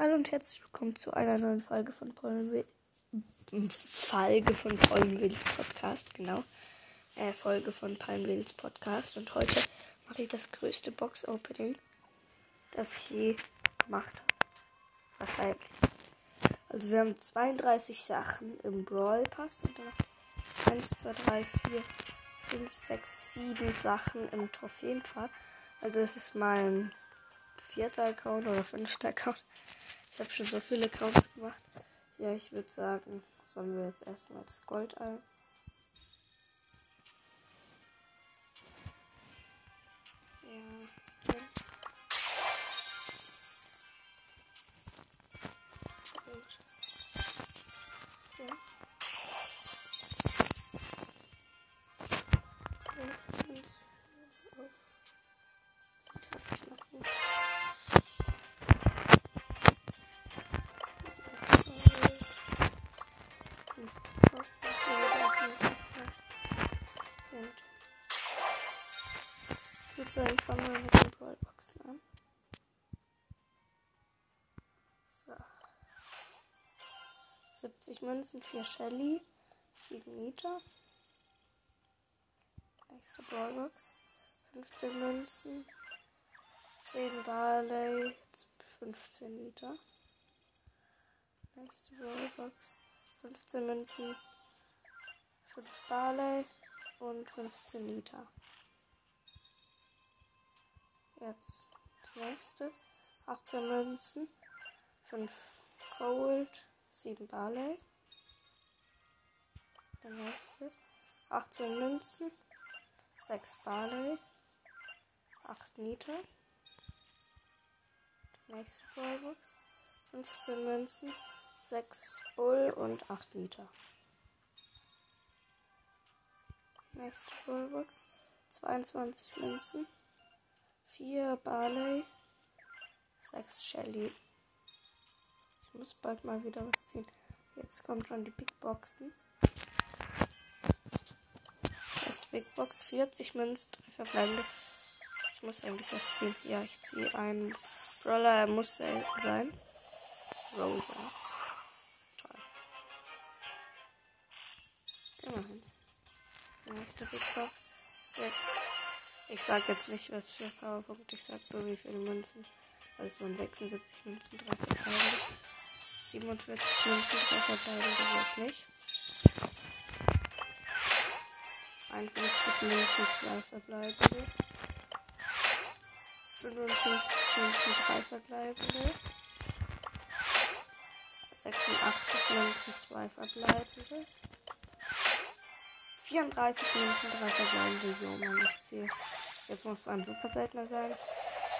Hallo und herzlich willkommen zu einer neuen Folge von Pollenwild. Folge von Pollenwilds Podcast, genau. Äh, Folge von Pollenwilds Podcast. Und heute mache ich das größte Box-Opening, das ich je gemacht habe. Wahrscheinlich. Also wir haben 32 Sachen im Brawl Pass und dann 1, 2, 3, 4, 5, 6, 7 Sachen im Trophäenpaar. Also es ist mein vierter Account oder fünfter Account. Ich habe schon so viele Accounts gemacht. Ja, ich würde sagen, sollen wir jetzt erstmal das Gold ein. Ich würde sagen, fangen wir mit den Brawlboxen an. So. 70 Münzen, 4 Shelly, 7 Meter. Nächste Brawlbox. 15 Münzen, 10 Barley, 15 Meter. Nächste Brawlbox. 15 Münzen, 5 Barley und 15 Meter. Jetzt die nächste. 18 Münzen, 5 Gold, 7 Barley. Der nächste. 18 Münzen, 6 Barley, 8 Niter. Nächste Ballbox. 15 Münzen, 6 Bull und 8 Niter. Nächste Ballbox. 22 Münzen, 4 Barley, 6 Shelly. Ich muss bald mal wieder was ziehen. Jetzt kommen schon die Big Boxen. Erste Big Box 40 Münzen, 3 verbleibende. Ich muss eigentlich was ziehen. Ja, ich ziehe einen Brawler, er muss sein. Rosa. Toll. Immerhin. Nächste Big Box. 6. Ich sag jetzt nicht, was für Powerpunkte. Ich sag nur, wie viele Münzen. Also es waren 76 Münzen, 3 verbleibende. 47 Münzen, 3 verbleibende wird nichts. 51 Münzen, 2 verbleibende. 55 Münzen, 3 verbleibende. 86 Münzen, 2 verbleibende. 34 Münzen, 3 verbleibende. Jo, Mann, ich ziehe. Jetzt muss es ein super seltener sein.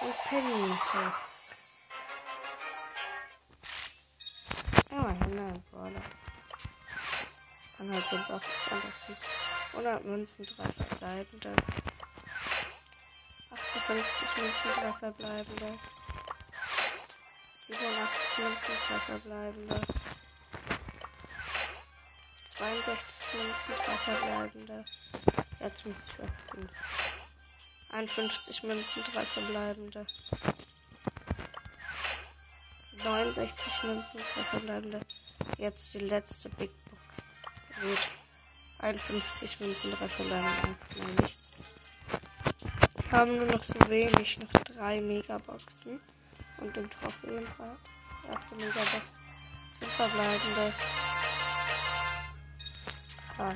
Und Penny. Immerhin, ne, Brawler. Kann halt sonst auch ziehen. 100 Münzen, 3 verbleibende. 58 Münzen, 3 verbleibende. 87 Münzen, 3 verbleibende. 62 Münzen, 3 verbleibende. Jetzt muss ich was ziehen. 51 Münzen, 3 verbleibende. 69 Münzen, 3 verbleibende. Jetzt die letzte Big Box. Gut. 51 Münzen, 3 verbleibende. Nein, nichts. Wir haben nur noch so wenig, noch drei Megaboxen. Und den Trophäenpreis. Erste Megabox. Fünf verbleibende. Krass.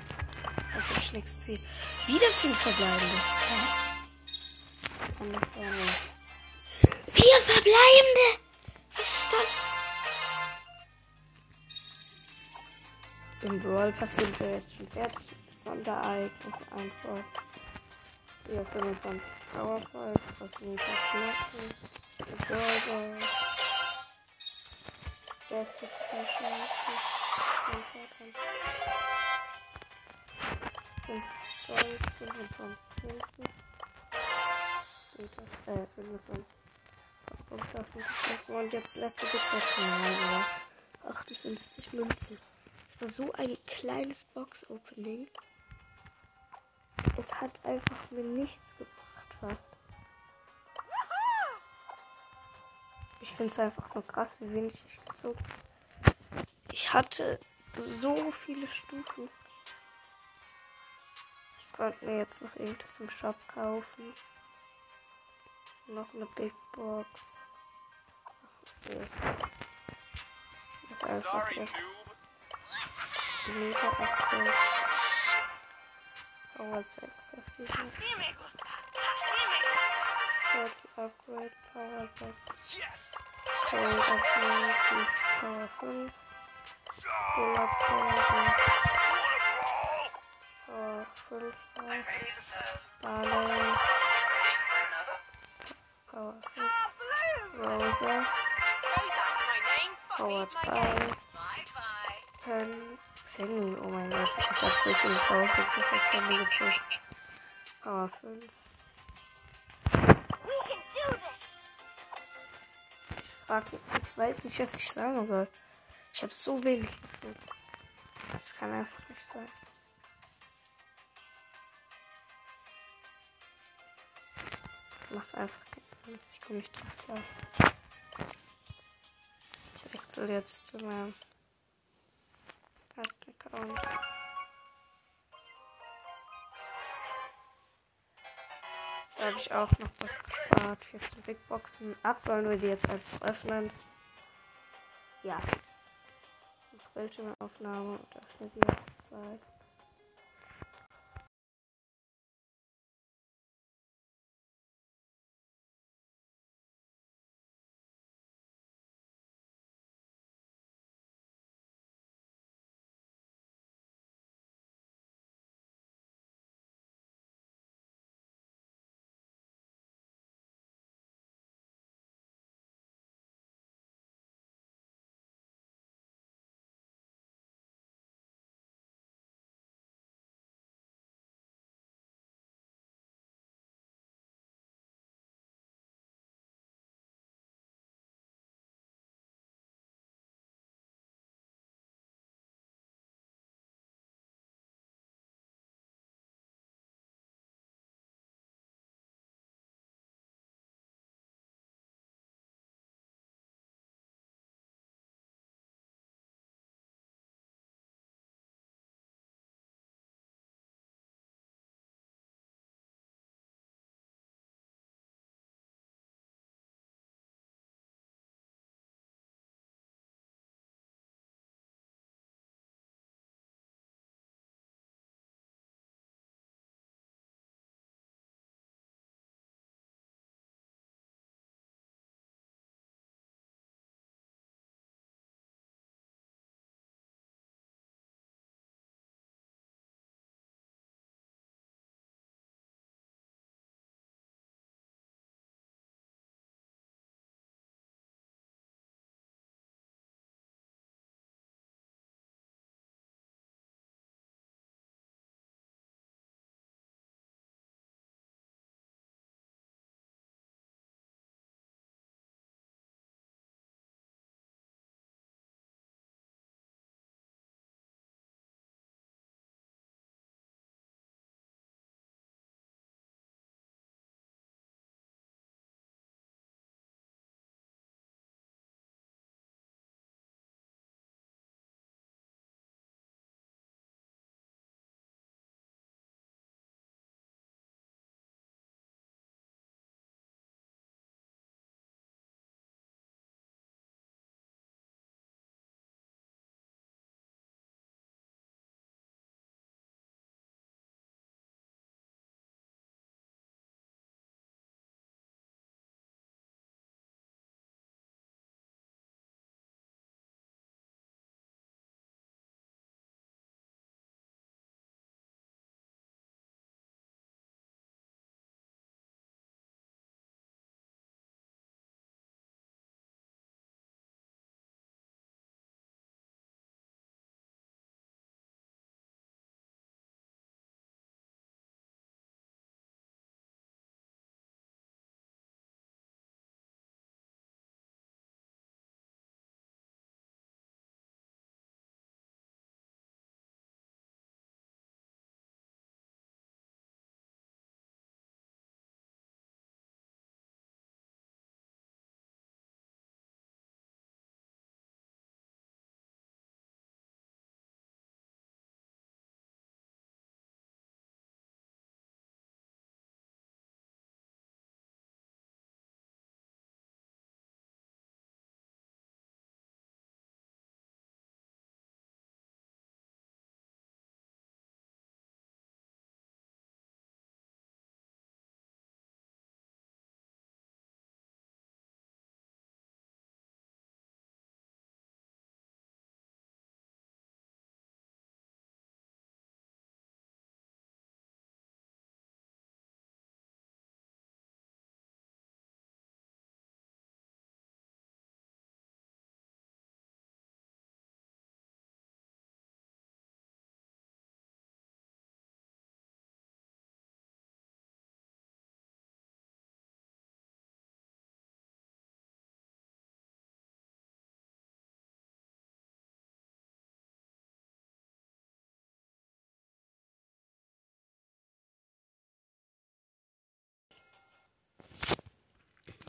Da will ich nichts ziehen. Wieder fünf verbleibende. Hä? Kann das ja nicht. Vier verbleibende! Was ist das? Im Brawl Pass sind wir jetzt schon fertig. Sonderereignis einfach. Hier 25 Powerpoint, was nicht Knochen, Brawl Beste Special, 5 Gold, 25 Münzen, äh, 25 und jetzt letzte Betreffung, 58 Münzen. Es war so ein kleines Box-Opening. Es hat einfach mir nichts gebracht fast. Ich finde es einfach nur krass, wie wenig ich gezogen Ich hatte so viele Stufen. Ich konnte mir jetzt noch irgendwas im Shop kaufen. Noch eine Big Box. Okay. Das ist einfach jetzt. Meter Upgrade. Power 6 auf diesem. Short Upgrade, Power 6. Gold Upgrade, Power 5. Bull Upgrade, Power 5 auf. Barley, Power 5. Rosa, Power 3. Pen, Penny, oh mein Gott, ich hab so viel Power 5 auf Penny gezogen. Power 5. frag, ich weiß nicht, was ich sagen soll. Ich habe so wenig gezogen. Das kann einfach nicht sein. Macht einfach. Ich komme nicht drauf klar. Ich wechsle jetzt zu meinem ersten Account. Da habe ich auch noch was gespart. 14 Big Boxen. Ach, sollen wir die jetzt einfach öffnen? Ja. Bildschirmaufnahme und öffne die jetzt zwei.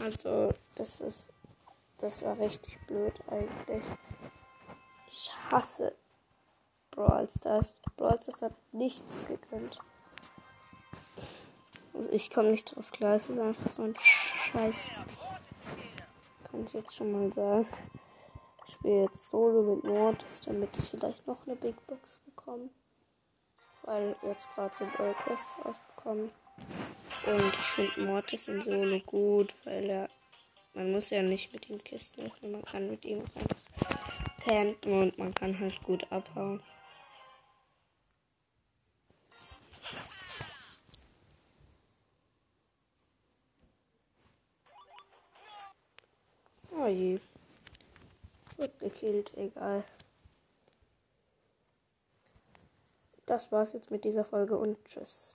Also, das ist. Das war richtig blöd eigentlich. Ich hasse Brawl Stars. Brawl Stars hat nichts gegönnt. Also ich komme nicht drauf klar. Es ist einfach so ein Scheiß. Kann ich jetzt schon mal sagen. Ich spiele jetzt Solo mit Mortis, damit ich vielleicht noch eine Big Box bekomme. Weil jetzt gerade sind eure Quests ausgekommen. Und ich finde Mortis in Solo gut, weil er. Man muss ja nicht mit ihm Kisten öffnen, man kann mit ihm einfach campen und man kann halt gut abhauen. Oh je. Wird gekillt, egal. Das war's jetzt mit dieser Folge und tschüss.